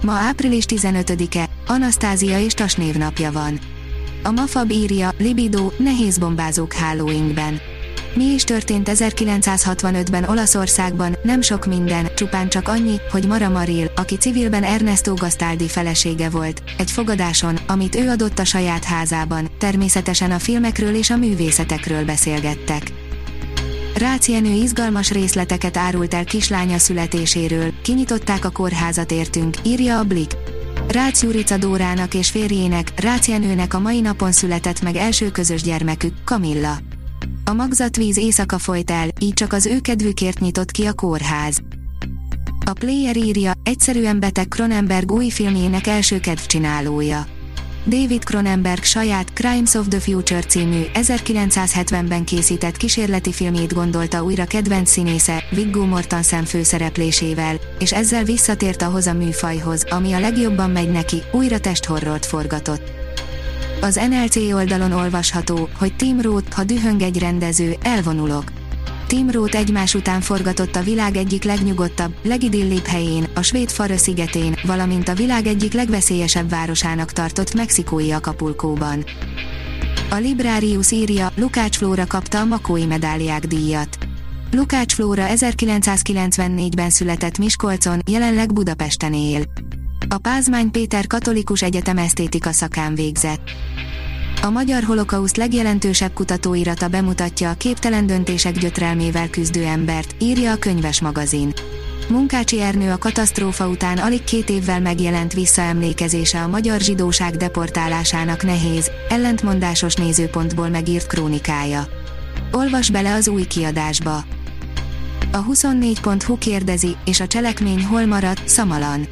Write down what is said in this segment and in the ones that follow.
Ma április 15-e, Anasztázia és Tas névnapja van. A Mafab írja, Libido, nehéz bombázók Halloweenben. Mi is történt 1965-ben Olaszországban, nem sok minden, csupán csak annyi, hogy Mara Maril, aki civilben Ernesto Gastaldi felesége volt, egy fogadáson, amit ő adott a saját házában, természetesen a filmekről és a művészetekről beszélgettek. Rácz Jenő izgalmas részleteket árult el kislánya születéséről, kinyitották a kórházat értünk, írja a Blik. Rácz Jurica Dórának és férjének, Rácz Jenőnek a mai napon született meg első közös gyermekük, Kamilla. A magzatvíz éjszaka folyt el, így csak az ő kedvükért nyitott ki a kórház. A player írja, egyszerűen beteg Cronenberg új filmjének első kedvcsinálója. David Cronenberg saját Crimes of the Future című 1970-ben készített kísérleti filmjét gondolta újra kedvenc színésze Viggo Mortensen főszereplésével, és ezzel visszatért ahhoz a műfajhoz, ami a legjobban megy neki, újra testhorrort forgatott. Az NLC oldalon olvasható, hogy Tim Roth, ha dühöng egy rendező, elvonulok. Tim Roth egymás után forgatott a világ egyik legnyugodtabb, legidillibb helyén, a svéd Fara szigetén, valamint a világ egyik legveszélyesebb városának tartott mexikói Acapulcóban. A Librarius írja, Lukács Flóra kapta a Makói medáliák díjat. Lukács Flóra 1994-ben született Miskolcon, jelenleg Budapesten él. A Pázmány Péter Katolikus Egyetem esztétika szakán végzett. A magyar holokauszt legjelentősebb kutatóirata bemutatja a képtelen döntések gyötrelmével küzdő embert, írja a könyves magazin. Munkácsi Ernő a katasztrófa után alig két évvel megjelent visszaemlékezése a magyar zsidóság deportálásának nehéz, ellentmondásos nézőpontból megírt krónikája. Olvas bele az új kiadásba. A 24.hu kérdezi, és a cselekmény hol maradt, Szamalan.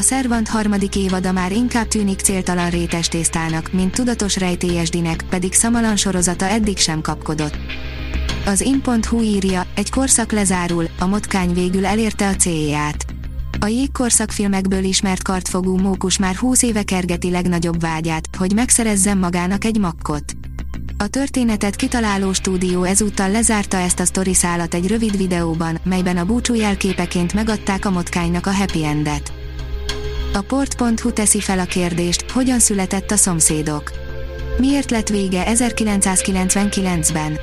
A Szervant harmadik évada már inkább tűnik céltalan rétes tésztának, mint tudatos rejtélyesdinek, pedig Szamalan sorozata eddig sem kapkodott. Az in.hu írja, egy korszak lezárul, a motkány végül elérte a célját. A jégkorszak filmekből ismert kartfogú mókus már 20 éve kergeti legnagyobb vágyát, hogy megszerezzen magának egy makkot. A történetet kitaláló stúdió ezúttal lezárta ezt a sztoriszálat egy rövid videóban, melyben a búcsú jelképeként megadták a motkánynak a happy endet. A port.hu teszi fel a kérdést, hogyan született a szomszédok. Miért lett vége 1999-ben?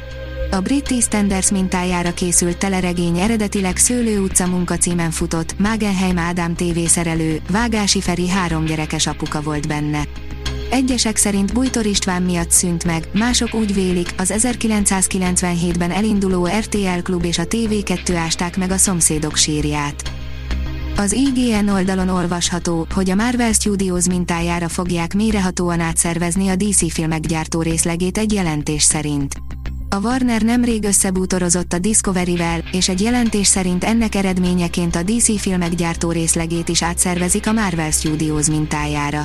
A Brit EastEnders mintájára készült teleregény eredetileg Szőlő utca munkacímen futott, Magenheim Ádám tévészerelő, Vágási Feri három gyerekes apuka volt benne. Egyesek szerint Bújtor István miatt szűnt meg, mások úgy vélik, az 1997-ben elinduló RTL klub és a TV2 ásták meg a szomszédok sírját. Az IGN oldalon olvasható, hogy a Marvel Studios mintájára fogják mérehatóan átszervezni a DC filmek gyártó részlegét egy jelentés szerint. A Warner nemrég összebútorozott a Discovery-vel, és egy jelentés szerint ennek eredményeként a DC filmek gyártó részlegét is átszervezik a Marvel Studios mintájára.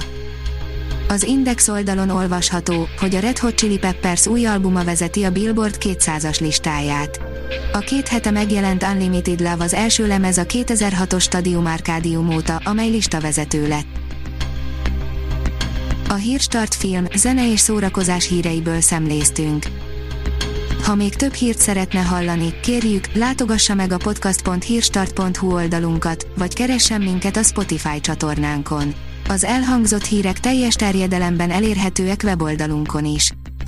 Az Index oldalon olvasható, hogy a Red Hot Chili Peppers új albuma vezeti a Billboard 200-as listáját. A két hete megjelent Unlimited Love az első lemez a 2006-os Stadium Arcadium óta, amely listavezető lett. A Hírstart film, zene és szórakozás híreiből szemléztünk. Ha még több hírt szeretne hallani, kérjük, látogassa meg a podcast.hírstart.hu oldalunkat, vagy keressen minket a Spotify csatornánkon. Az elhangzott hírek teljes terjedelemben elérhetőek weboldalunkon is.